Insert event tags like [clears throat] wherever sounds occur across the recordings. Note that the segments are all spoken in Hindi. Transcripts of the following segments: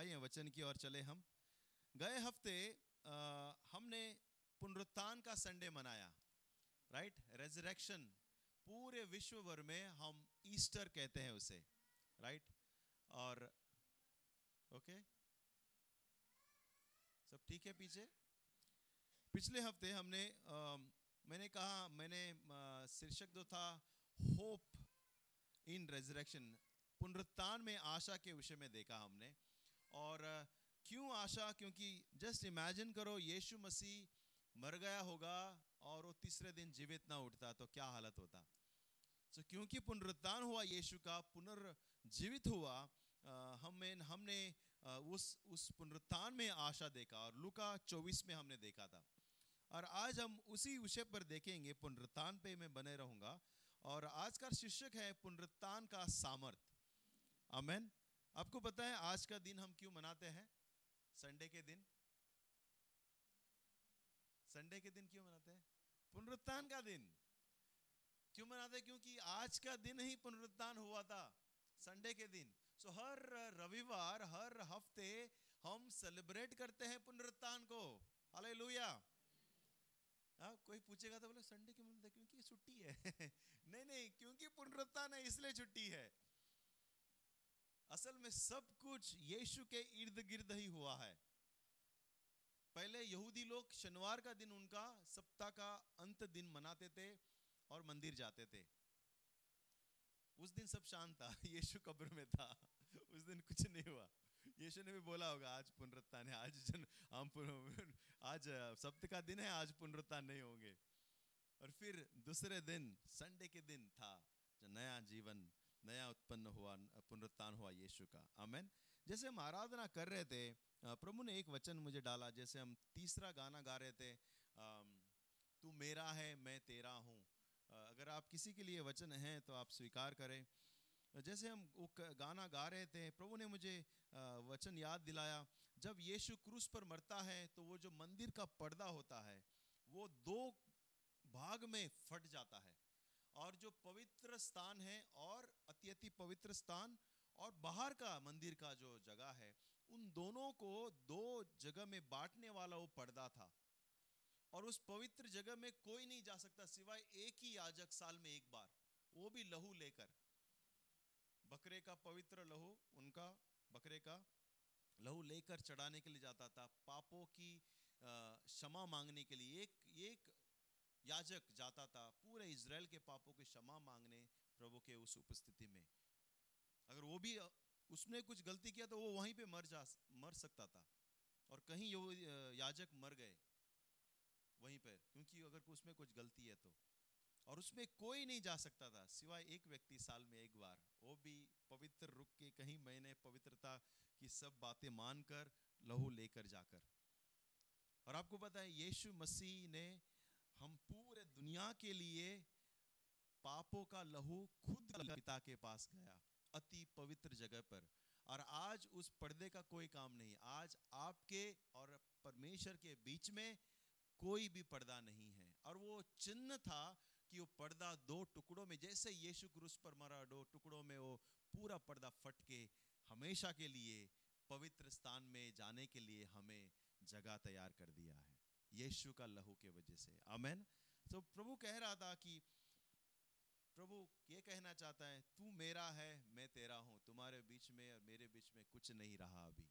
आइए वचन की ओर चले हम। गए हफ़्ते अ, हमने पुनरुत्थान का संडे मनाया राइट रेजरेक्शन पूरे विश्व भर में हम ईस्टर कहते हैं उसे राइट और ओके सब ठीक है पीछे? पिछले हफ़्ते हमने अम, मैंने कहा मैंने शीर्षक जो था होप इन रेजरेक्शन पुनरुत्थान में आशा के विषय में देखा हमने। और क्यों आशा? क्योंकि जस्ट इमेजिन करो, यीशु मसीह मर गया होगा और वो तीसरे दिन जीवित ना उठता तो क्या हालत होता? सो क्योंकि पुनरुत्थान हुआ यीशु का, पुनर्जीवित हुआ हमें हमने उस उस पुनरुत्थान में आशा देखा और लुका 24 में हमने देखा था। और आज हम उसी विषय पर देखेंगे, पुनरुत्थान पे मैं बने रहूँगा और आज का शीर्षक है, पुनरुत्थान का सामर्थ। आमेन। आपको पता है आज का दिन हम क्यों मनाते हैं? संडे के दिन। संडे के दिन क्यों मनाते हैं? पुनरुत्थान का दिन। क्यों मनाते? हैं क्योंकि आज का दिन ही पुनरुत्थान हुआ था संडे के दिन। सो so, हर रविवार हर हफ़्ते हम सेलिब्रेट करते हैं पुनरुत्थान को। हालेलुया हाँ कोई पूछेगा तो बोले संडे क्यों मनाते? क्योंकि छुट्टी है। [laughs] नहीं नहीं क्योंकि पुनरुत्थान है इसलिए छुट्टी है। असल में सब कुछ यीशु के इर्द गिर्द ही हुआ है। पहले यहूदी लोग शनिवार का दिन उनका, सप्ताह का अंत दिन मनाते थे और मंदिर जाते थे। उस दिन सब शांत था, [laughs] यीशु कब्र में था। उस दिन कुछ नहीं हुआ। यीशु ने भी बोला होगा, आज पुनरुत्थान है, आज जन, हम आज सप्त का दिन है, आज पुनरुत्थान नहीं होंगे। और फिर दूसरे दिन, संडे के दिन था, जो नया जीवन हुआ पुनरुत्थान हुआ यीशु का। आमेन। जैसे हम आराधना कर रहे थे प्रभु ने एक वचन मुझे डाला, जैसे हम तीसरा गाना गा रहे थे तू मेरा है, मैं तेरा हूँ। अगर आप किसी के लिए वचन हैं तो आप स्वीकार करें। जैसे हम वो गाना गा रहे थे, प्रभु ने मुझे वचन याद दिलाया, जब यीशु क्रूस पर मरता है तो वो जो मंदिर का पर्दा होता है, वो दो भाग में फट जाता है। और जो पवित्र स्थान है और अति अति पवित्र स्थान और बाहर का मंदिर का जो जगह है, उन दोनों को दो जगह में बांटने वाला वो पर्दा था। और उस पवित्र जगह में कोई नहीं जा सकता सिवाय एक ही याजक साल में एक बार, वो भी लहू लेकर। बकरे का पवित्र लहू, उनका बकरे का लहू लेकर चढ़ाने के लिए जाता था। पापों की क्षमा मांगने के लिए। एक एक याजक जाता था, पूरे इज़राइल के पापों की क्षमा मांगने प्रभु के उस उपस्थिति में। अगर वो भी, उसने कुछ गलती किया तो वो वहीं पे मर जा, मर सकता था। और कहीं याजक मर गए, वहीं पर, क्योंकि अगर उसमें कुछ गलती है तो। और उसमें कोई नहीं जा सकता था, सिवाय एक व्यक्ति साल में एक बार। वो भी पवित्र रुक के, कहीं महीने पवित्रता की सब बातें मानकर लहू लेकर जाकर। और आपको पता है, यीशु मसीह ने हम पूरे दुनिया के लिए पापों का लहू खुद पिता के पास गया, अति पवित्र जगह पर। और आज उस पर्दे का कोई काम नहीं, आज आपके और परमेश्वर के बीच में कोई भी पर्दा नहीं है। और वो चिन्ह था कि वो पर्दा दो टुकड़ों में, जैसे यीशु क्रूस पर मरा, दो टुकड़ों में वो पूरा पर्दा फट के हमेशा के लिए, पवित्र स्थान में जाने के लिए हमें जगह तैयार कर दिया है। यीशु का लहू के वजह से। आमेन। तो प्रभु कह रहा था कि, प्रभु ये कहना चाहता है, तू मेरा है, मैं तेरा हूँ। तुम्हारे बीच में और मेरे बीच में कुछ नहीं रहा अभी।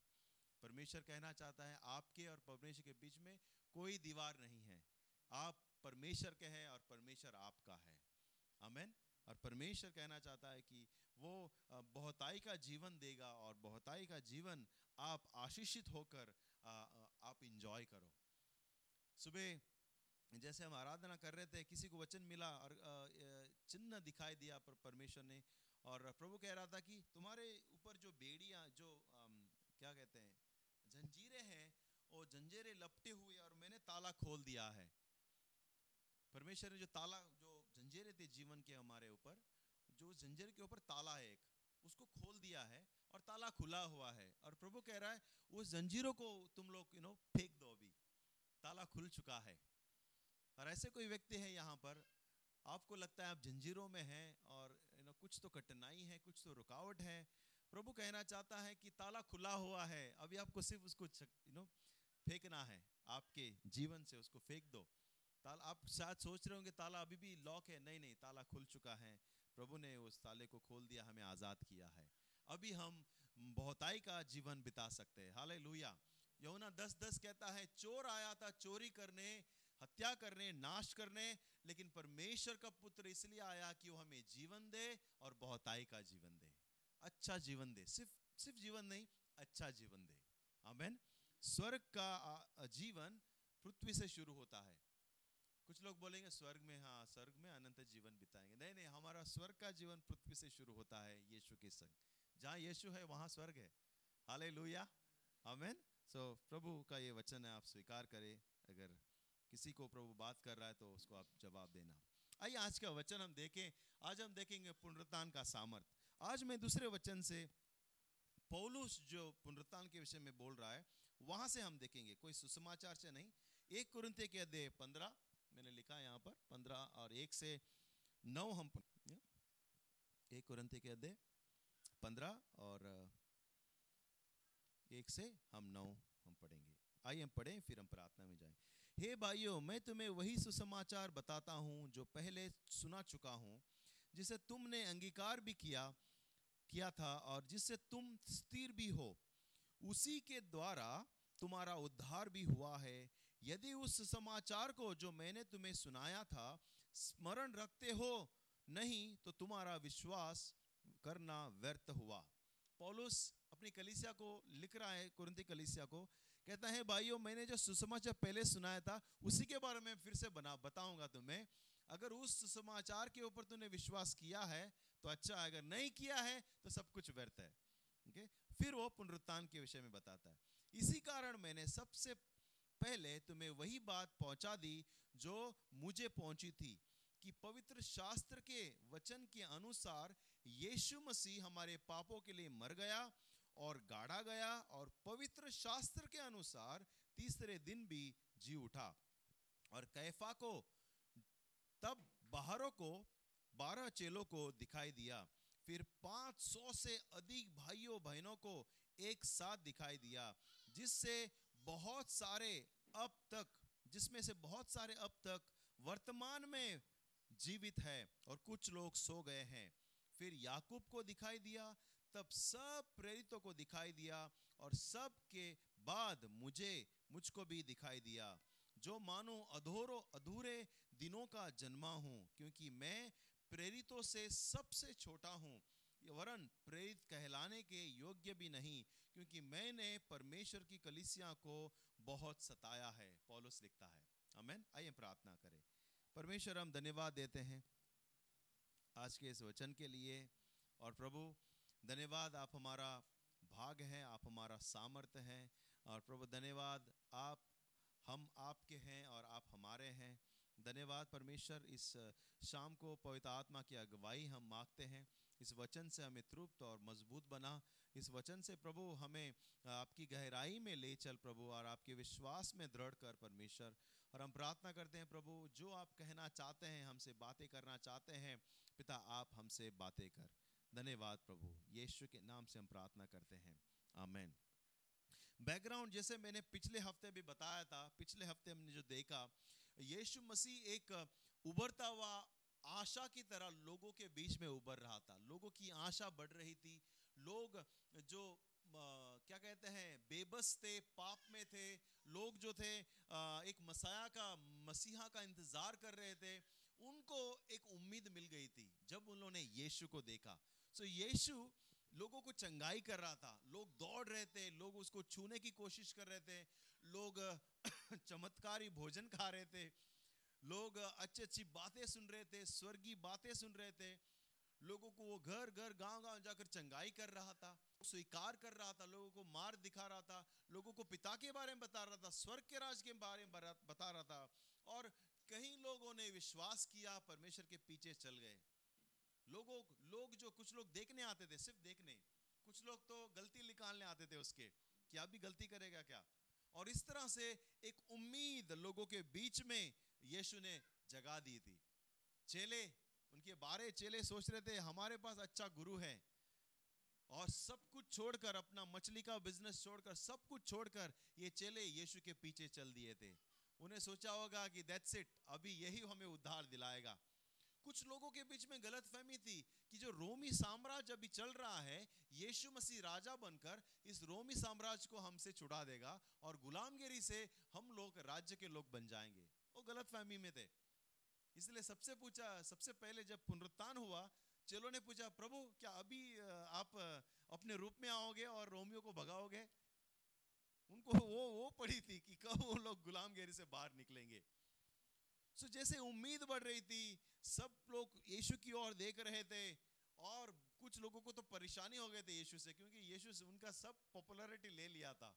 परमेश्वर कहना चाहता है, आपके और परमेश्वर के बीच में कोई दीवार नहीं है। आप परमेश्वर के हैं और परमेश्वर आपका है। आमेन। और परमेश्वर कहना चाहता है कि वो बहुताई का जीवन देगा और बहुताई का जीवन आप आशीषित होकर आप इंजॉय करो। सुबह जैसे हम आराधना कर रहे थे, किसी को वचन मिला और चिन्ह दिखाई दिया पर परमेश्वर ने और प्रभु कह रहा था कि तुम्हारे ऊपर जो बेड़ियाँ, जो क्या कहते हैं, जंजीरें हैं, वो जंजीरें लपटे हुए और मैंने ताला खोल दिया है। परमेश्वर ने जो ताला, जो जंजीरें थे जीवन के हमारे ऊपर, जो जंजीर के ऊपर ताला है एक, उसको खोल दिया है और ताला खुला हुआ है। और प्रभु कह रहा है, उस जंजीरों को तुम लोग यू नो फेंक दो अभी। ताला खुल चुका है। और ऐसे कोई व्यक्ति है यहाँ पर, आपको लगता है आप जंजीरों में हैं और यू नो कुछ तो कठिनाई है, कुछ तो रुकावट है। प्रभु कहना चाहता है कि ताला खुला हुआ है, अभी आपको सिर्फ़ उसको यू नो फेंकना है। आपके जीवन से उसको फेंक दो। ताला, आप शायद सोच रहे होंगे, ताला अभी भी लॉक है। नहीं नहीं, ताला खुल चुका है। प्रभु ने उस ताले को खोल दिया, हमें आज़ाद किया है। अभी हम बहुताई का जीवन बिता सकते हैं। हाले यमुना दस दस कहता है, चोर आया था, चोरी करने, हत्या करने, नाश करने, लेकिन परमेश्वर का पुत्र इसलिए आया कि वो हमें जीवन दे और बहुताई का जीवन दे। अच्छा जीवन दे। सिर्फ़ सिर्फ़ जीवन नहीं अच्छा जीवन दे। आमेन। स्वर्ग का जीवन पृथ्वी से शुरू होता है। कुछ लोग बोलेंगे, स्वर्ग में हाँ स्वर्ग में अनंत जीवन बिताएँगे। नहीं नहीं, हमारा स्वर्ग का जीवन पृथ्वी से शुरू होता है, यीशु के संग। जहाँ यीशु है, वहाँ स्वर्ग है। हाले आमेन। सो प्रभु का ये वचन है, आप स्वीकार करें। अगर किसी को प्रभु बात कर रहा है तो उसको आप जवाब देना। आइए, आज का वचन हम देखें। आज हम देखेंगे पुनरुत्थान का सामर्थ। आज मैं दूसरे वचन से पौलुस जो पुनरुत्थान के विषय में बोल रहा है, वहाँ से हम देखेंगे। कोई सुसमाचार से नहीं। एक कुरंते के अध्याय पंद्रह, मैंने लिखा है यहाँ पर, पंद्रह और एक से नौ हम एक कुरंते के अध्याय पंद्रह और एक से हम नौ हम पढ़ेंगे। आइए हम पढ़ें, फिर हम प्रार्थना में जाएँ। हे भाइयों, मैं तुम्हें वही सुसमाचार बताता हूँ जो पहले सुना चुका हूँ, जिसे तुमने अंगीकार भी किया किया था और जिससे तुम स्थिर भी हो। उसी के द्वारा तुम्हारा उद्धार भी हुआ है। यदि उस समाचार को जो मैंने तुम्हें सुनाया था, स्मरण रखते हो, नहीं तो तुम्हारा विश्वास करना व्यर्थ हुआ। पौलुस अपनी कलिसिया को लिख रहा है कुरंती कलिसिया को, कहता है, भाइयों, मैंने जो सुसमाचार पहले सुनाया था, उसी के बारे में फिर से बना, बताऊँगा तुम्हें। अगर उस समाचार के ऊपर तूने विश्वास किया है तो अच्छा अगर नहीं किया है तो सब कुछ व्यर्थ है। ओके? फिर वो पुनरुत्थान के विषय में बताता है। इसी कारण मैंने सबसे पहले तुम्हें वही बात पहुँचा दी, जो मुझे पहुँची थी, कि पवित्र शास्त्र के वचन के अनुसार यीशु मसीह हमारे पापों के लिए मर गया और गाड़ा गया और पवित्र शास्त्र के अनुसार तीसरे दिन भी जी उठा। और कैफा को, तब बाहरों को, बारह चेलों को दिखाई दिया। फिर पाँच सौ से अधिक भाइयों बहनों को एक साथ दिखाई दिया, जिससे बहुत सारे अब तक, जिसमें से बहुत सारे अब तक वर्तमान में जीवित है और कुछ लोग सो गए हैं। फिर याकूब को दिखाई दिया तब सब प्रेरितों को दिखाई दिया और सब के बाद मुझे, मुझको भी दिखाई दिया। जो मानो अधूरो, अधूरे दिनों का जन्मा हूँ, क्योंकि मैं प्रेरितों से सबसे छोटा हूँ, वरन प्रेरित कहलाने के योग्य भी नहीं, क्योंकि मैंने परमेश्वर की कलिसिया को बहुत सताया है। पौलुस लिखता है। अमेन आइए प्रार्थना करें। परमेश्वर, हम धन्यवाद देते हैं आज के इस वचन के लिए और प्रभु धन्यवाद, आप हमारा भाग हैं, आप हमारा सामर्थ्य हैं और प्रभु धन्यवाद, आप, हम आपके हैं और आप हमारे हैं। धन्यवाद परमेश्वर, इस शाम को पवित्र आत्मा की अगुवाई हम मांगते हैं। इस वचन से हमें तृप्त और मज़बूत बना। इस वचन से प्रभु हमें आपकी गहराई में ले चल प्रभु और आपके विश्वास में दृढ़ कर परमेश्वर। और हम प्रार्थना करते हैं, प्रभु, जो आप कहना चाहते हैं, हमसे बातें करना चाहते हैं, पिता आप हमसे बातें कर। धन्यवाद प्रभु। यीशु के नाम से हम प्रार्थना करते हैं। आमेन। बैकग्राउंड जैसे मैंने पिछले हफ़्ते भी बताया था, पिछले हफ़्ते हमने जो देखा, यीशु मसीह एक उभरता हुआ आशा की तरह लोगों के बीच में उभर रहा था। लोगों की आशा बढ़ रही थी। लोग जो क्या कहते हैं, बेबस थे, पाप में थे, लोग जो थे एक मसाया का, मसीहा का इंतज़ार कर रहे थे, उनको एक उम्मीद मिल गई थी। जब उन्होंने यीशु को देखा सो so, यीशु लोगों को चंगाई कर रहा था। लोग दौड़ रहे थे लोग उसको छूने की कोशिश कर रहे थे। लोग [coughs] चमत्कारी भोजन खा रहे थे। लोग अच्छी अच्छी बातें सुन रहे थे स्वर्गीय बातें सुन रहे थे। लोगों को वो घर घर गाँव गाँव जाकर चंगाई कर रहा था स्वीकार कर रहा था लोगों को मार दिखा रहा था लोगों को पिता के बारे में बता रहा था स्वर्ग के राज के बारे में बता रहा था। और कई लोगों ने विश्वास किया परमेश्वर के पीछे चल गए। लोगों लोग जो कुछ लोग देखने आते थे, सिर्फ़ देखने। कुछ लोग तो गलती निकालने आते थे उसके, कि आप भी गलती करेगा क्या? और इस तरह से एक उम्मीद लोगों के बीच में यीशु ने जगा दी थी। चेले, उनके बारे चेले सोच रहे थे, हमारे पास अच्छा गुरु है। और सब कुछ छोड़कर, अपना मछली का बिज़नेस छोड़कर, सब कुछ छोड़कर ये चेले यीशु के पीछे चल दिए थे। उन्हें सोचा होगा कि दैट्स इट अभी यही हमें उद्धार दिलाएगा। कुछ लोगों के बीच में गलत फहमी थी कि जो रोमी साम्राज्य अभी चल रहा है, यीशु मसीह राजा बनकर इस रोमी साम्राज्य को हमसे छुड़ा देगा और गुलामगिरी से हम लोग, राज्य के लोग बन जाएँगे। वो गलत फहमी में थे। इसलिए सबसे पूछा, सबसे पहले जब पुनरुत्थान हुआ, चेलों ने पूछा, प्रभु, क्या अभी आप अपने रूप में आओगे और रोमियो को भगाओगे? उनको वो वो पड़ी थी कि कब वो लोग गुलामगिरी से बाहर निकलेंगे। सो जैसे उम्मीद बढ़ रही थी, सब लोग यीशु की ओर देख रहे थे और कुछ लोगों को तो परेशानी हो गए थे यीशु से, क्योंकि यीशु से उनका सब पॉपुलैरिटी ले लिया था।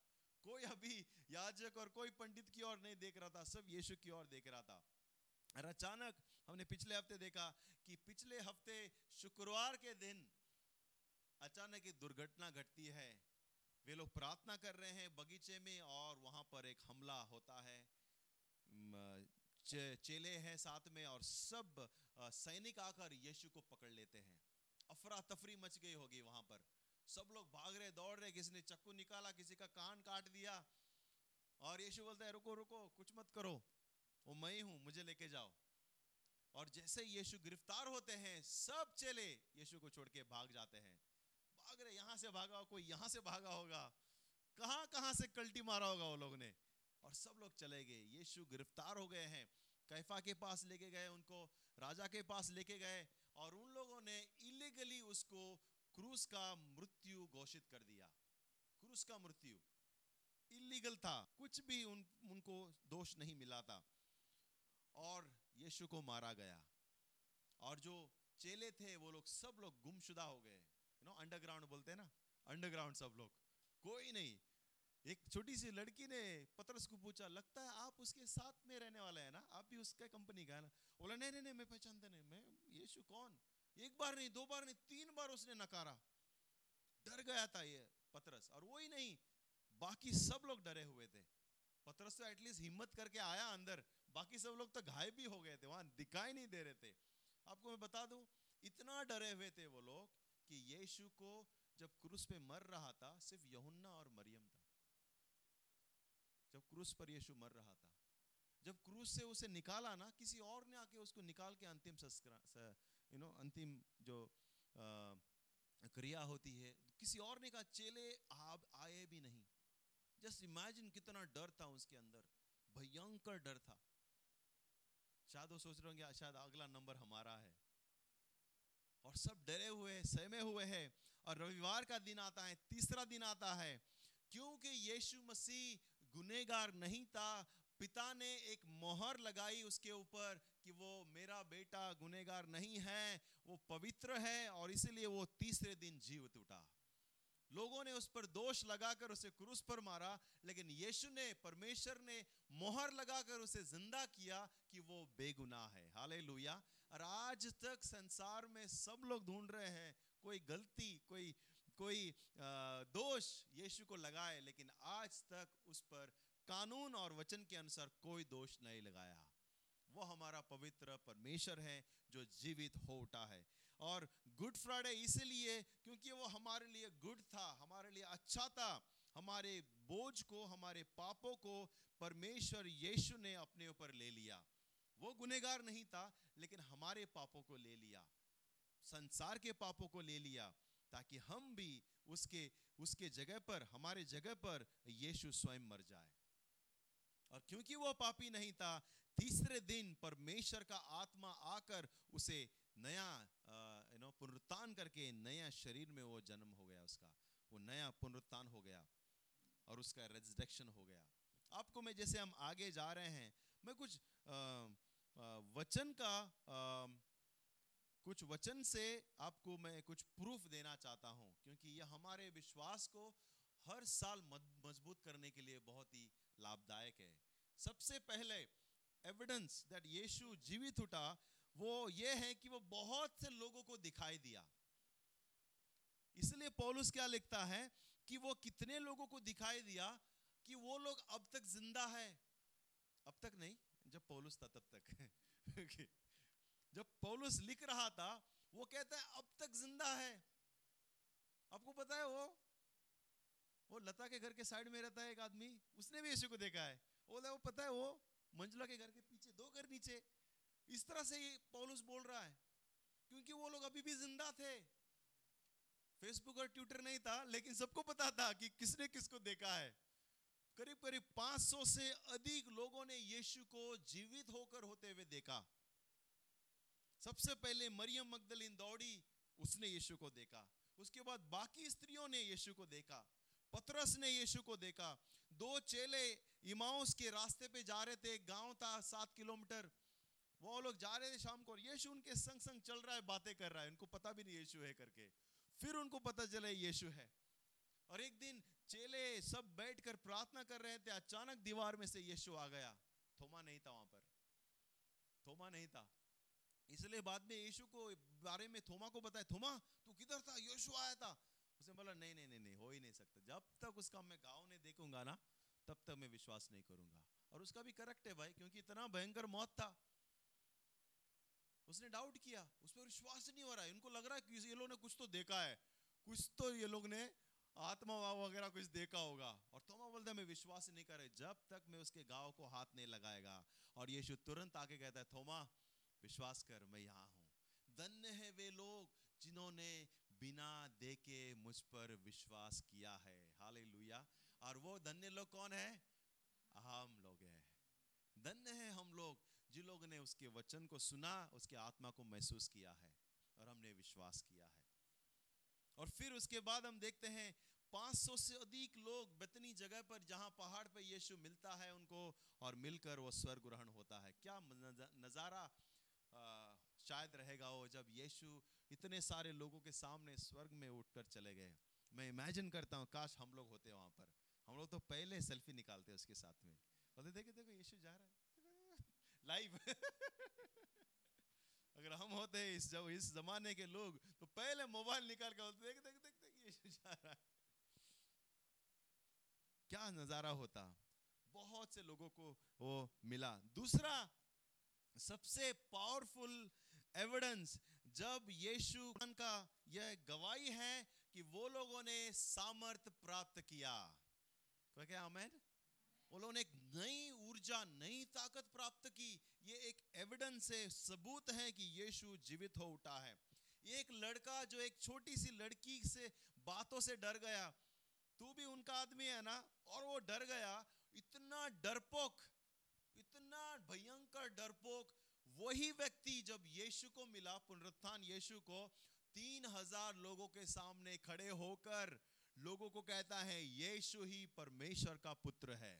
कोई अभी याजक और कोई पंडित की ओर नहीं देख रहा था, सब यीशु की ओर देख रहा था। और अचानक हमने पिछले हफ़्ते देखा कि पिछले हफ़्ते शुक्रवार के दिन अचानक एक दुर्घटना घटती है। वे लोग प्रार्थना कर रहे हैं बगीचे में और वहाँ पर एक हमला होता है। चेले हैं साथ में और सब सैनिक आकर यीशु को पकड़ लेते हैं। अफरा तफरी मच गई होगी वहाँ पर। सब लोग भाग रहे, दौड़ रहे, किसी ने चक्कू निकाला, किसी का कान काट दिया। और यीशु बोलता है, रुको रुको, कुछ मत करो। वो मैं ही हूँ, मुझे लेके जाओ। और जैसे यीशु गिरफ़्तार होते हैं, सब चेले यीशु को छोड़ के भाग जाते हैं। भाग रहे, यहाँ से भागा कोई यहाँ से भागा होगा। कहाँ कहाँ से कल्टी मारा होगा वो लोग ने? और सब लोग चले गए। यीशु गिरफ़्तार हो गए हैं। कैफा के पास लेके गए उनको, राजा के पास लेके गए और उन लोगों ने इलीगली उसको क्रूस का मृत्यु घोषित कर दिया। क्रूस का मृत्यु। इलीगल था। कुछ भी उन, उनको दोष नहीं मिला था। और यीशु को मारा गया। और जो चेले थे, वो लोग सब लोग गुमशुदा हो गए। यू नो अंडरग्राउंड बोलते हैं ना? अंडरग्राउंड सब लोग। कोई नहीं। एक छोटी सी लड़की ने पत्रस को पूछा, लगता है आप उसके साथ में रहने वाला है ना? आप भी उसके कंपनी का है ना? बोला, नहीं नहीं मैं पहचानता नहीं। मैं यीशु कौन? एक बार नहीं, दो बार नहीं, तीन बार उसने नकारा। डर गया था ये पत्रस। और वही नहीं, बाकी सब लोग डरे हुए थे। पत्रस तो एटलीस्ट हिम्मत करके आया अंदर। बाकी सब लोग तो घायल भी हो गए थे, वहाँ दिखाई नहीं दे रहे थे। आपको मैं बता दूँ, इतना डरे हुए थे वो लोग कि यीशु को जब क्रूस पे मर रहा था, सिर्फ़ यहुन्ना और मरियम था। जब क्रूस पर यीशु मर रहा था, जब क्रूस से उसे निकाला ना, किसी और ने आके उसको निकाल के अंतिम संस्कार यू नो अंतिम जो क्रिया होती है, किसी और ने कहा, चेले आप आए भी नहीं। जस्ट इमेजिन कितना डर था उसके अंदर, भयंकर डर था। शायद वो सोच रहे होंगे शायद अगला नंबर हमारा है। और सब डरे हुए, सहमे हुए हैं, और रविवार का दिन आता है, तीसरा दिन आता है, क्योंकि यीशु मसीह गुनेगार नहीं था। पिता ने एक मोहर लगाई उसके ऊपर कि वो मेरा बेटा गुनेगार नहीं है, वो पवित्र है और इसलिए वो तीसरे दिन जीवित उठा। लोगों ने उस पर दोष लगाकर उसे क्रूस पर मारा, लेकिन यीशु ने, परमेश्वर ने मोहर लगाकर उसे ज़िंदा किया कि वो बेगुनाह है। हाले और आज तक संसार में सब लोग ढूंढ रहे हैं, कोई गलती, कोई कोई दोष यीशु को लगाए, लेकिन आज तक उस पर कानून और वचन के अनुसार कोई दोष नहीं लगाया। वो हमारा पवित्र परमेश्वर है, जो जीवित हो उठा है। और गुड फ्राइडे इसलिए क्योंकि वो हमारे लिए गुड था, हमारे लिए अच्छा था। हमारे बोझ को, हमारे पापों को परमेश्वर यीशु ने अपने ऊपर ले लिया। वो गुनेगार नहीं था, लेकिन हमारे पापों को ले लिया। संसार के पापों को ले लिया। ताकि हम भी उसके उसके जगह पर हमारे जगह पर यीशु स्वयं मर जाए। और क्योंकि वो पापी नहीं था तीसरे दिन परमेश्वर का आत्मा आकर उसे नया नो पुनरुत्थान करके नया शरीर में वो जन्म हो गया उसका। वो नया पुनरुत्थान हो गया और उसका रेजिडेक्शन हो गया। आपको मैं जैसे हम आगे जा रहे हैं मैं कुछ आ, आ, वचन का आ, कुछ वचन से आपको मैं कुछ प्रूफ देना चाहता हूँ, क्योंकि यह हमारे विश्वास को हर साल मज़बूत करने के लिए बहुत ही लाभदायक है। सबसे पहले एविडेंस दैट यीशु जीवित उठा, वो ये है कि वो बहुत से लोगों को दिखाई दिया। इसलिए पौलुस क्या लिखता है कि वो कितने लोगों को दिखाई दिया कि वो लोग अब तक ज़िंदा है। अब तक नहीं, जब पौलुस था तब तक। [laughs] जब पौलुस लिख रहा था वो कहता है अब तक ज़िंदा है। आपको पता है वो? वो लता के घर के साइड में रहता है एक आदमी। उसने भी यीशु को देखा है। बोला, वो पता है वो? मंजुला के घर के पीछे दो घर नीचे। इस तरह से ये पौलुस बोल रहा है। क्योंकि वो लोग अभी भी ज़िंदा थे। फेसबुक और ट्विटर नहीं था लेकिन सबको पता था कि किसने किसको देखा है। करीब करीब 500 से अधिक लोगों ने यीशु को जीवित होकर होते हुए देखा। सबसे पहले मरियम मगदलिन दौड़ी, उसने यीशु को देखा। उसके बाद बाकी स्त्रियों ने यीशु को देखा, पतरस ने यीशु को देखा। दो चेले इमाउस के रास्ते पे जा रहे थे, गाँव था सात किलोमीटर। वो लोग जा रहे थे शाम को यीशु उनके संग संग चल रहा है, बातें कर रहा है। उनको पता भी नहीं यीशु है करके। फिर उनको पता चला यीशु है। और एक दिन चेले सब बैठकर प्रार्थना कर रहे थे, अचानक दीवार में से यीशु आ गया। थोमा नहीं था वहाँ पर। थोमा नहीं था। इसलिए बाद में यीशु को बारे में थोमा को बताया, थोमा, तू किधर था? यीशु आया था. उसने बोला, नहीं नहीं नहीं नहीं, हो ही नहीं सकता। जब तक उसका मैं गाँव नहीं देखूँगा ना, तब तक मैं विश्वास नहीं करूँगा। और उसका भी करेक्ट है भाई, क्योंकि इतना भयंकर मौत था। उसने डाउट किया, उस पर विश्वास नहीं हो रहा है। उनको लग रहा है कि ये लोग ने कुछ तो देखा है। कुछ तो ये लोग ने आत्मा वगैरह कुछ देखा होगा। और थोमा बोलता है, मैं विश्वास नहीं कर जब तक मैं उसके गाँव को हाथ नहीं लगाएगा। और यीशु तुरंत आके कहता है, थोमा विश्वास कर मैं यहाँ हूँ। धन्य है वे लोग जिन्होंने बिना देखे मुझ पर विश्वास किया है। हाले और वो धन्य लोग कौन है? हम लोग हैं। धन्य है हम लोग जिन लोगों ने उसके वचन को सुना, उसके आत्मा को महसूस किया है और हमने विश्वास किया है। और फिर उसके बाद हम देखते हैं 500 से अधिक लोग बतनी जगह पर जहाँ पहाड़ पर यीशु मिलता है उनको और मिलकर वो स्वर्ग ग्रहण होता है। क्या नज़ारा शायद रहेगा वो जब यीशु इतने सारे लोगों के सामने स्वर्ग में उठकर चले गए। मैं इमेजिन करता हूँ, काश हम लोग होते वहाँ पर। हम लोग तो पहले सेल्फी निकालते उसके साथ में। बोलते, देखे, देखो, यीशु जा रहा है। [laughs] लाइव [laughs] अगर हम होते इस जब इस जमाने के लोग तो पहले मोबाइल निकाल कर देख देख देख देख, यीशु जा रहा है। क्या नज़ारा होता? बहुत से लोगों को वो मिला। दूसरा सबसे पावरफुल एविडेंस जब यीशु का यह गवाही है कि वो लोगों ने सामर्थ प्राप्त किया। क्या अमेन वो लोगों ने एक नई ऊर्जा, नई ताकत प्राप्त की। ये एक एविडेंस है सबूत है कि यीशु जीवित हो उठा है। एक लड़का जो एक छोटी सी लड़की से बातों से डर गया। तू भी उनका आदमी है ना? और वो डर गया। इतना डरपोक इतना भयंकर डरपोक, वही व्यक्ति जब यीशु को मिला, पुनरुत्थान यीशु को, तीन हज़ार लोगों के सामने खड़े होकर लोगों को कहता है, यीशु ही परमेश्वर का पुत्र है।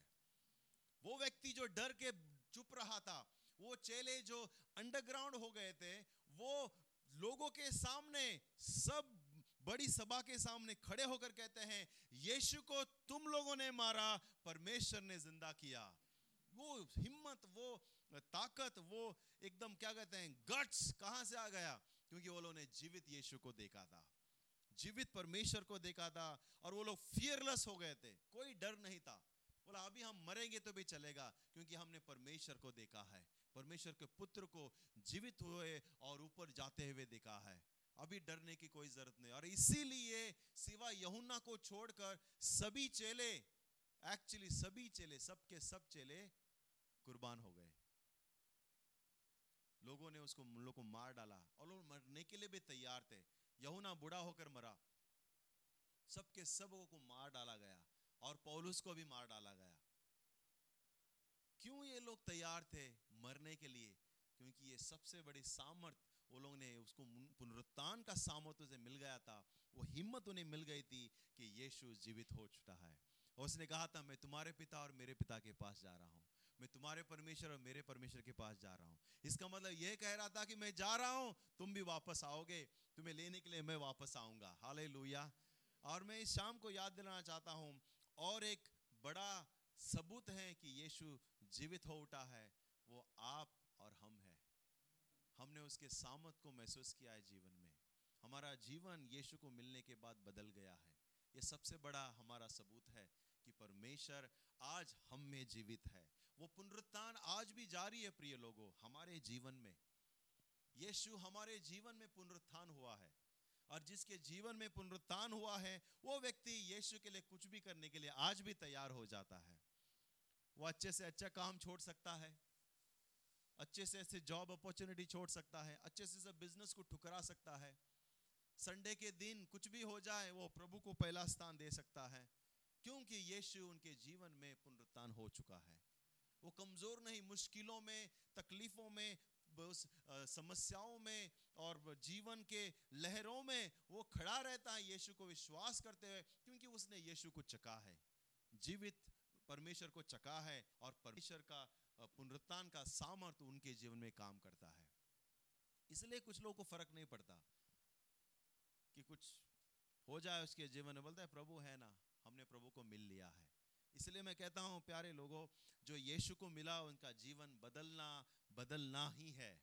वो व्यक्ति जो डर के चुप रहा था, वो चेले जो अंडरग्राउंड हो गए थे, वो लोगों के सामने, सब बड़ी सभा के सामने खड़े होकर कहते हैं, यीशु को तुम लोगों ने मारा, परमेश्वर ने ज़िंदा किया। वो हिम्मत, वो ताकत, वो एकदम क्या कहते हैं गट्स कहाँ से आ गया? क्योंकि वो लोगों ने जीवित यीशु को देखा था। जीवित परमेश्वर को देखा था और वो लोग फियरलेस हो गए थे। कोई डर नहीं था। बोला, अभी हम मरेंगे तो भी चलेगा, क्योंकि हमने परमेश्वर को देखा है। परमेश्वर के पुत्र को जीवित हुए और ऊपर जाते हुए देखा है। अभी डरने की कोई ज़रूरत नहीं। और इसीलिए सिवा यहुन्ना को छोड़कर सभी चेले एक्चुअली सभी चेले, सबके सब चेले कुर्बान हो गए। लोगों ने उसको लोगों को मार डाला और लोग मरने के लिए भी तैयार थे। यहुना बुढ़ा होकर मरा। सबके सबों को मार डाला गया और पौलुस को भी मार डाला गया। क्यों ये लोग तैयार थे मरने के लिए? क्योंकि ये सबसे बड़ी सामर्थ, वो लोग ने उसको पुनरुत्थान का सामर्थ उसे मिल गया था। वो हिम्मत उन्हें मिल गई थी कि यीशु जीवित हो चुका है। और उसने कहा था, मैं तुम्हारे पिता और मेरे पिता के पास जा रहा हूँ। मैं तुम्हारे परमेश्वर और मेरे परमेश्वर के पास जा रहा हूँ। इसका मतलब यह कह रहा था कि मैं जा रहा हूँ, तुम भी वापस आओगे, तुम्हें लेने के लिए मैं वापस आऊँगा। हाले और मैं इस शाम को याद दिलाना चाहता हूँ, और एक बड़ा सबूत है कि यीशु जीवित हो उठा है, वो आप और हम है। हमने उसके सामत को महसूस किया है जीवन में। हमारा जीवन यीशु को मिलने के बाद बदल गया है। ये सबसे बड़ा हमारा सबूत है कि परमेश्वर आज हम में जीवित है। वो पुनरुत्थान आज भी जारी है प्रिय लोगों, हमारे जीवन में। यीशु हमारे जीवन में पुनरुत्थान हुआ है। और जिसके जीवन में पुनरुत्थान हुआ है, वो व्यक्ति यीशु के लिए कुछ भी करने के लिए आज भी तैयार हो जाता है। वो अच्छे से अच्छा काम छोड़ सकता है, अच्छे से ऐसे जॉब अपॉर्चुनिटी छोड़ सकता है, अच्छे से सब बिज़नेस को ठुकरा सकता है। संडे के दिन कुछ भी हो जाए, वो प्रभु को पहला स्थान दे सकता है, क्योंकि यीशु उनके जीवन में पुनरुत्थान हो चुका है। वो कमज़ोर नहीं, मुश्किलों में, तकलीफों में समस्याओं में और जीवन के लहरों में वो खड़ा रहता है, यीशु को विश्वास करते हुए, क्योंकि उसने यीशु को चका है। जीवित परमेश्वर को चका है और परमेश्वर का पुनरुत्थान का सामर्थ्य उनके जीवन में काम करता है। इसलिए कुछ लोगों को फ़र्क नहीं पड़ता कि कुछ हो जाए उसके जीवन में, बोलता है, प्रभु है ना, हमने प्रभु को मिल लिया है। इसलिए मैं कहता हूँ, प्यारे लोगों, जो यीशु को मिला, उनका जीवन बदलना बदलना ही है।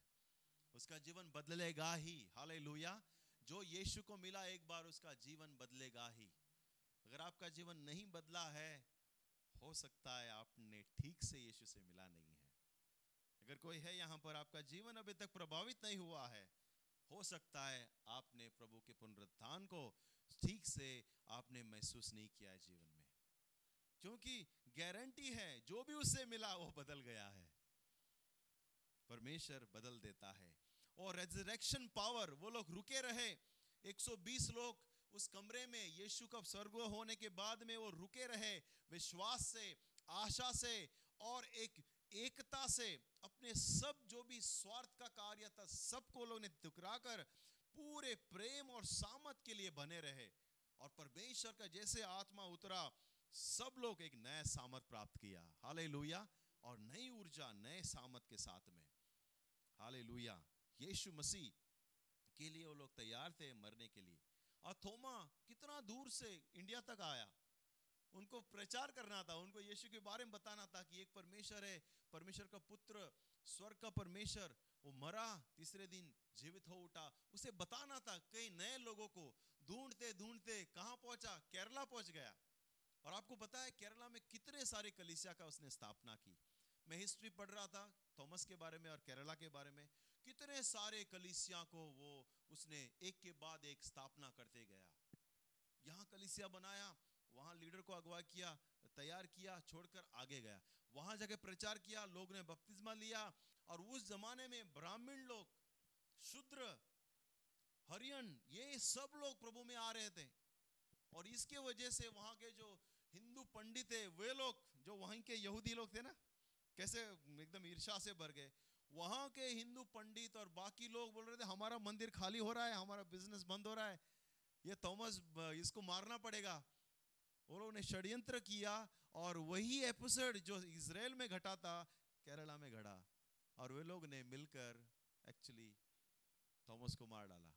उसका जीवन बदलेगा ही। हाल जो यीशु को मिला, एक बार उसका जीवन बदलेगा ही। अगर आपका जीवन नहीं बदला है, हो सकता है आपने ठीक से यीशु से मिला नहीं है। अगर कोई है यहाँ पर, आपका जीवन अभी तक प्रभावित नहीं हुआ है, हो सकता है आपने प्रभु के पुनरुत्थान को ठीक से आपने महसूस नहीं किया है जीवन में। क्योंकि गारंटी है, जो भी उससे मिला वो बदल गया है। परमेश्वर बदल देता है। और रेजरेक्शन पावर वो लोग रुके रहे। 120 लोग उस कमरे में यीशु का स्वर्ग होने के बाद में वो रुके रहे, विश्वास से, आशा से और एक एकता से। अपने सब जो भी स्वार्थ का कार्य था, सबको लोग ने टुकरा कर पूरे प्रेम और सामत के लिए बने रहे। और परमेश्वर का जैसे आत्मा उतरा सब लोग एक नया सामत प्राप्त किया। हाले और नई ऊर्जा नए सामत के साथ में। हाले यीशु मसीह के लिए वो लोग तैयार थे मरने के लिए। और थोमा कितना दूर से इंडिया तक आया। उनको प्रचार करना था, उनको यीशु के बारे में बताना था कि एक परमेश्वर है, परमेश्वर का पुत्र, स्वर्ग का परमेश्वर, वो मरा, तीसरे दिन जीवित हो उठा। उसे बताना था, कई नए लोगों को ढूंढते ढूंढते कहाँ पहुँचा? केरला पहुँच गया। और आपको पता है केरला में कितने सारे कलिसिया का उसने स्थापना की? मैं हिस्ट्री पढ़ रहा था, थॉमस के बारे में और केरला के बारे में। कितने सारे कलिसिया को वो उसने एक के बाद एक स्थापना करते गया। यहाँ कलिसिया बनाया, वहाँ लीडर को अगवा किया, तैयार किया, छोड़कर आगे गया। वहाँ जाके प्रचार किया, लोग ने बपतिस्मा लिया और उस जमाने में ब्राह्मण लोग, शुद्र, हरियन, ये सब लोग प्रभु में आ रहे थे। और इसके वजह से वहाँ के जो हिंदू पंडित है, वे लोग, जो वहीं के यहूदी लोग थे ना, कैसे एकदम ईर्षा से भर गए। वहाँ के हिंदू पंडित और बाकी लोग बोल रहे थे, हमारा मंदिर खाली हो रहा है, हमारा बिज़नेस बंद हो रहा है। ये थॉमस इसको मारना पड़ेगा। वो लोगों ने षड्यंत्र किया और वही एपिसोड जो इसराइल में घटा था केरला में घटा। और वे लोग ने मिलकर एक्चुअली थॉमस को मार डाला।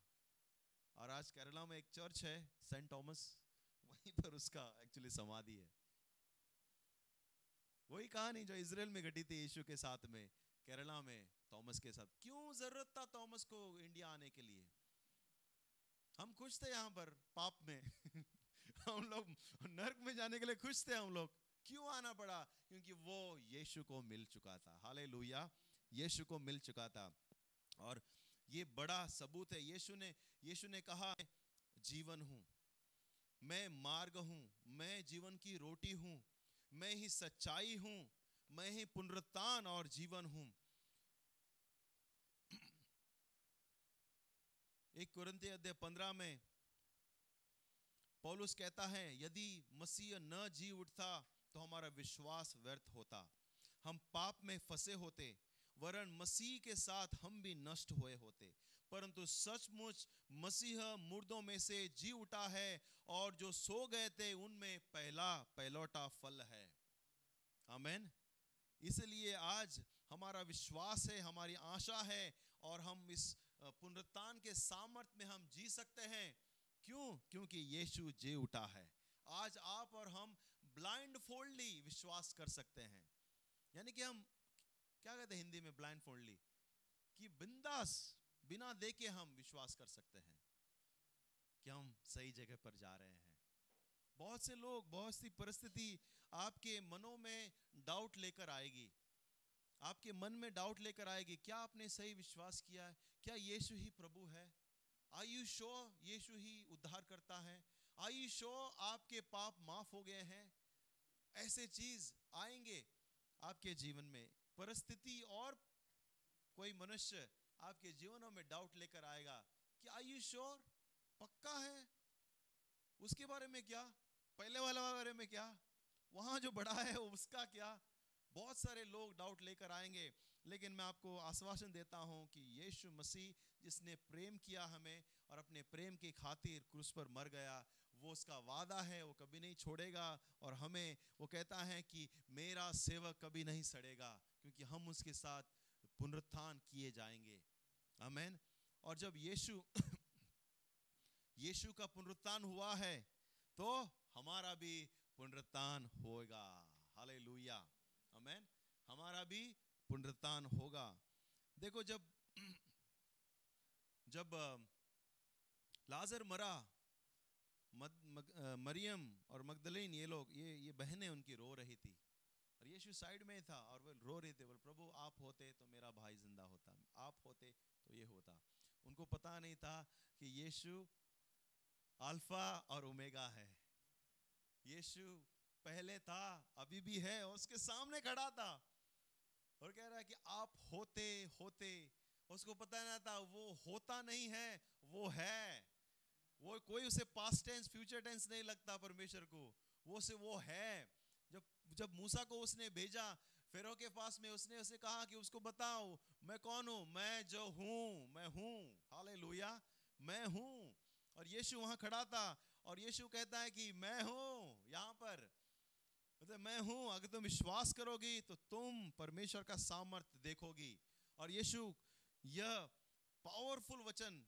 और आज केरला में एक चर्च है सेंट थॉमस वहीं पर उसका एक्चुअली समाधि है। वही कहानी जो इसराइल में घटी थी यीशु के साथ में, केरला में, थॉमस के साथ। क्यों ज़रूरत था थॉमस को इंडिया आने के लिए? हम खुश थे यहाँ पर, पाप में। [laughs] हम लोग नर्क में जाने के लिए खुश थे हम लोग। क्यों आना पड़ा? क्योंकि वो यीशु को मिल चुका था। हाले यीशु को मिल चुका था। और ये बड़ा सबूत है। यीशु ने यीशु ने कहा जीवन हूँ। मैं मार्ग हूँ, मैं जीवन की रोटी हूँ, मैं ही सच्चाई हूँ, मैं ही पुनरुत्थान और जीवन हूँ। [clears throat] एक कुरंती अध्याय पंद्रह में पौलुस कहता है, यदि मसीह न जी उठता तो हमारा विश्वास व्यर्थ होता। हम पाप में फंसे होते, वरन मसीह के साथ हम भी नष्ट हुए होते। परंतु सचमुच मसीह मुर्दों में से जी उठा है और जो सो गए थे, उनमें पहला पहलौटा फल है। आमेन। इसलिए आज हमारा विश्वास है, हमारी आशा है और हम इस पुनरुत्थान के सामर्थ्य में हम जी सकते हैं। क्यों? क्योंकि यीशु जे उठा है। आज आप और हम ब्लाइंड फोल्डली विश्वास कर सकते हैं। यानी कि हम, क्या कहते हैं हिंदी में ब्लाइंड फोल्डली कि बिंदास बिना देखे हम विश्वास कर सकते हैं कि हम सही जगह पर जा रहे हैं। बहुत से लोग, बहुत सी परिस्थिति आपके मनों में डाउट लेकर आएगी। आपके मन में डाउट लेकर आएगी, क्या आपने सही विश्वास किया है? क्या यीशु ही प्रभु है? Are you sure यीशु ही उद्धार करता है? Are you sure आपके पाप माफ़ हो गए हैं? ऐसे चीज़ आएँगे आपके जीवन में। परिस्थिति और कोई मनुष्य आपके जीवनों में डाउट लेकर आएगा कि आई यू श्योर पक्का है? उसके बारे में क्या? पहले वाला बारे में क्या? वहाँ जो बड़ा है, उसका क्या? बहुत सारे लोग डाउट लेकर आएँगे। लेकिन मैं आपको आश्वासन देता हूँ कि यीशु मसीह, जिसने प्रेम किया हमें और अपने प्रेम की खातिर क्रूस पर मर गया, वो उसका वादा है, वो कभी नहीं छोड़ेगा। और हमें वो कहता है कि मेरा सेवक कभी नहीं सड़ेगा, क्योंकि हम उसके साथ पुनरुत्थान किए जाएँगे। आमेन। और जब यीशु [coughs] यीशु का पुनरुत्थान हुआ है तो हमारा भी पुनरुत्थान होगा। हालेलुया। आमेन। हमारा भी पुनरुत्थान होगा। देखो जब [coughs] जब लाजर मरा मद, मग, मरियम और मगदलीन ये लोग ये ये बहनें उनकी रो रही थी। और यीशु साइड में था और वो रो रहे थे, बोल, प्रभु, आप होते तो मेरा भाई ज़िंदा होता, आप होते तो ये होता। उनको पता नहीं था कि यीशु अल्फ़ा और ओमेगा है। यीशु पहले था, अभी भी है और उसके सामने खड़ा था। और कह रहा है कि आप होते होते। उसको पता नहीं था, वो होता नहीं है, वो है। वो कोई उसे पास्ट टेंस फ्यूचर टेंस नहीं लगता परमेश्वर को। वो से वो है। जब जब मूसा को उसने भेजा, फेरो के पास में उसने उसे कहा कि उसको बताओ, मैं कौन हूँ? मैं जो हूँ, मैं हूँ। हालेलुया, मैं हूँ। और यीशु वहाँ खड़ा था और यीशु कहता है कि मैं हूँ यहाँ पर। मतलब मैं हूँ, अगर तुम विश्वास करोगी तो तुम परमेश्वर का सामर्थ्य देखोगी। और यीशु, यह पावरफुल वचन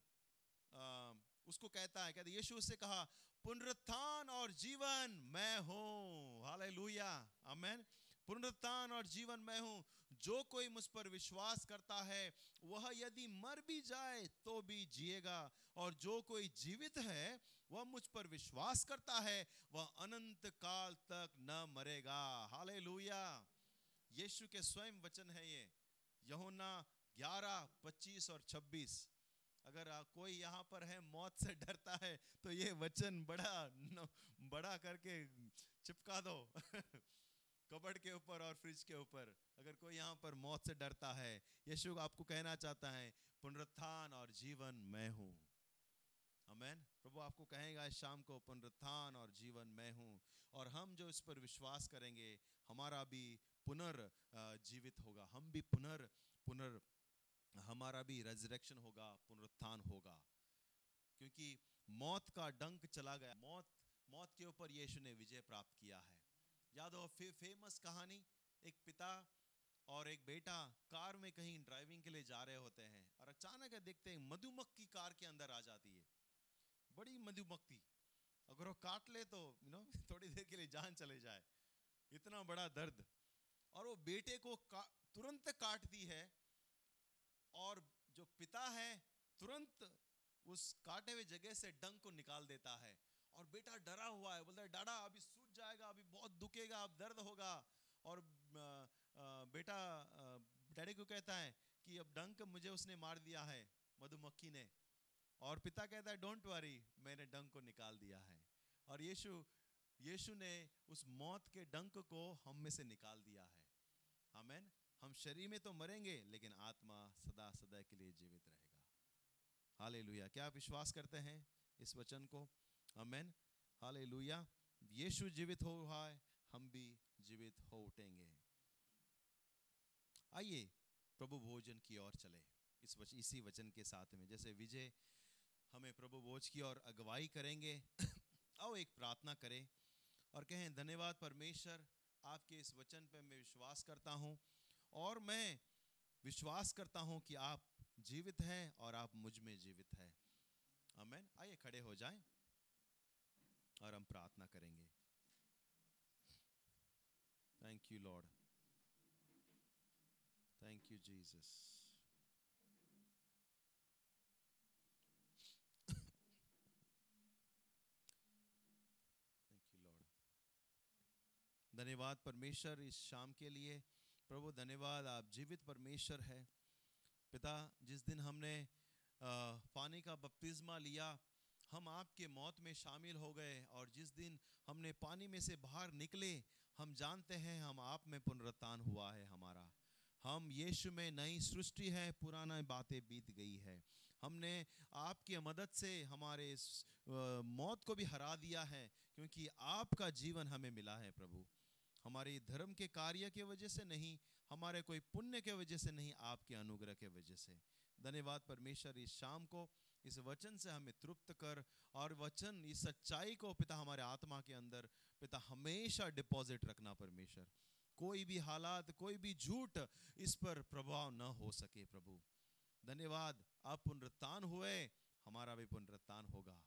उसको कहता है। कहते यीशु उससे कहा, पुनरुत्थान और जीवन, मैं हूँ। हालेलुया आमेन पुनरुत्थान और जीवन मैं हूँ। जो कोई मुझ पर विश्वास करता है, वह यदि मर भी जाए तो भी जिएगा। और जो कोई जीवित है, वह मुझ पर विश्वास करता है, वह अनंत काल तक न मरेगा। हालेलुया यीशु के स्वयं वचन है ये। यहोना 11 25 और 26 अगर कोई यहाँ पर है, मौत से डरता है तो ये वचन बड़ा बड़ा करके चिपका दो। [laughs] कबड़ के ऊपर और फ्रिज के ऊपर। अगर कोई यहाँ पर मौत से डरता है, यीशु आपको कहना चाहता है, पुनरुत्थान और जीवन मैं हूँ। अमेन प्रभु आपको कहेगा, इस शाम को पुनरुत्थान और जीवन मैं हूँ। और हम जो इस पर विश्वास करेंगे, हमारा भी पुनर् जीवित होगा। हम भी पुनर् पुनर्, हमारा भी रेजरेक्शन होगा, पुनरुत्थान होगा। क्योंकि मौत का डंक चला गया। मौत मौत के ऊपर यीशु ने विजय प्राप्त किया है। याद हो फे, फ़ेमस कहानी एक पिता और एक बेटा कार में कहीं ड्राइविंग के लिए जा रहे होते हैं और अचानक देखते हैं मधुमक्खी कार के अंदर आ जाती है। बड़ी मधुमक्खी। अगर वो काट ले तो यू नो [laughs] थोड़ी देर के लिए जान चले जाए। इतना बड़ा दर्द। और वो बेटे को का, तुरंत काटती है और जो पिता है तुरंत उस काटे हुए जगह से डंक को निकाल देता है। और बेटा डरा हुआ है, बोलता है, डाडा, अभी सूझ जाएगा, अभी बहुत दुखेगा, अब दर्द होगा। और बेटा डैडी को कहता है कि, अब डंक मुझे उसने मार दिया है, मधुमक्खी ने। और पिता कहता है डोंट वरी मैंने डंक को निकाल दिया है। और यीशु यीशु ने उस मौत के डंक को हम में से निकाल दिया है। हमें हम शरीर में तो मरेंगे, लेकिन आत्मा सदा सदा के लिए जीवित रहेगा। हाले क्या आप विश्वास करते हैं इस वचन को? अमेन हाले यीशु जीवित हो है हम भी जीवित हो उठेंगे आइए प्रभु भोजन की ओर चले इस वच, इसी वचन के साथ में जैसे विजय हमें प्रभु भोज की ओर अगुवाई करेंगे आओ एक प्रार्थना करें और कहें धन्यवाद परमेश्वर आपके इस वचन पे मैं विश्वास करता हूँ और मैं विश्वास करता हूँ कि आप जीवित हैं और आप मुझमें जीवित हैं अमेन आइए खड़े हो जाएँ और हम प्रार्थना करेंगे। Thank you Lord thank you Jesus धन्यवाद परमेश्वर इस शाम के लिए। प्रभु, धन्यवाद, आप जीवित परमेश्वर है। पिता, जिस दिन हमने पानी का बपतिस्मा लिया हम आपके मौत में शामिल हो गए और जिस दिन हमने पानी में से बाहर निकले, हम जानते हैं हम आप में पुनरुत्थान हुआ है हमारा। हम यीशु में नई सृष्टि है, पुराना बातें बीत गई है। हमने आपकी मदद से हमारे मौत को भी हरा दिया है, क्योंकि आपका जीवन हमें मिला है प्रभु। हमारे धर्म के कार्य के वजह से नहीं, हमारे कोई पुण्य के वजह से नहीं, आपके अनुग्रह के वजह से। धन्यवाद परमेश्वर, इस शाम को इस वचन से हमें तृप्त कर और वचन, इस सच्चाई को पिता हमारे आत्मा के अंदर पिता हमेशा डिपॉजिट रखना परमेश्वर। कोई भी हालात, कोई भी झूठ इस पर प्रभाव न हो सके प्रभु। धन्यवाद, आप पुनरुत्थान हुए, हमारा भी पुनरुत्थान होगा।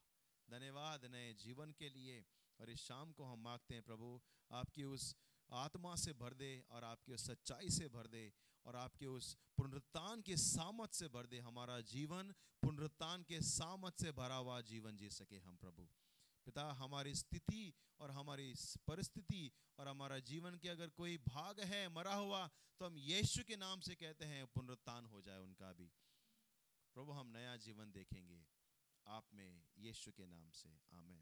धन्यवाद नए जीवन के लिए और इस शाम को हम मांगते हैं प्रभु, आपकी उस आत्मा से भर दे और आपकी उस सच्चाई से भर दे और आपके उस पुनरुत्थान के सामत से भर दे, हमारा जीवन पुनरुत्थान के सामत से भरा हुआ जीवन जी सके हम प्रभु। पिता, हमारी स्थिति और हमारी परिस्थिति और हमारा जीवन के अगर कोई भाग है, मरा हुआ तो हम यीशु के नाम से कहते हैं, पुनरुत्थान हो जाए उनका भी। प्रभु, हम नया जीवन देखेंगे। आप में यीशु के नाम से। आमेन।